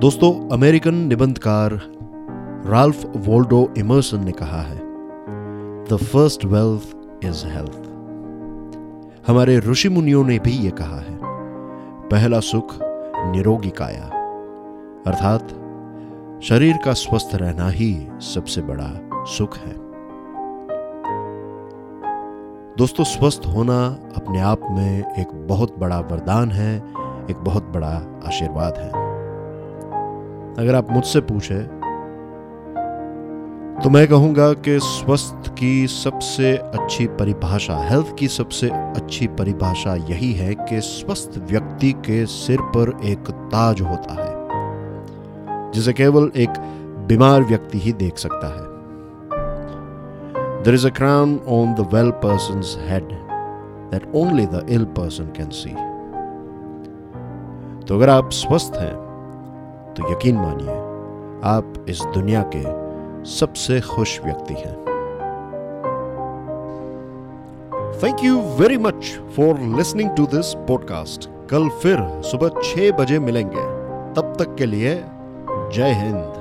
दोस्तों, अमेरिकन निबंधकार Ralph Waldo Emerson ने कहा है the first wealth is health हमारे ऋषि मुनियों ने भी यह कहा है, पहला सुख निरोगी काया, अर्थात शरीर का स्वस्थ रहना ही सबसे बड़ा सुख है. दोस्तों, स्वस्थ होना अपने आप में एक बहुत बड़ा वरदान है, एक बहुत बड़ा आशीर्वाद है। अगर आप मुझसे पूछे तो मैं कहूँगा कि स्वस्थ की सबसे अच्छी परिभाषा हेल्थ की सबसे अच्छी परिभाषा यही है कि स्वस्थ व्यक्ति के सिर पर एक ताज होता है, जिसे केवल एक बीमार व्यक्ति ही देख सकता है। There is a crown on the well person head that only the ill person can see तो अगर आप स्वस्थ हैं तो यकीन मानिए, आप इस दुनिया के सबसे खुश व्यक्ति हैं। Thank you very much for listening to this podcast कल फिर सुबह छह बजे मिलेंगे। तब तक के लिए जय हिंद।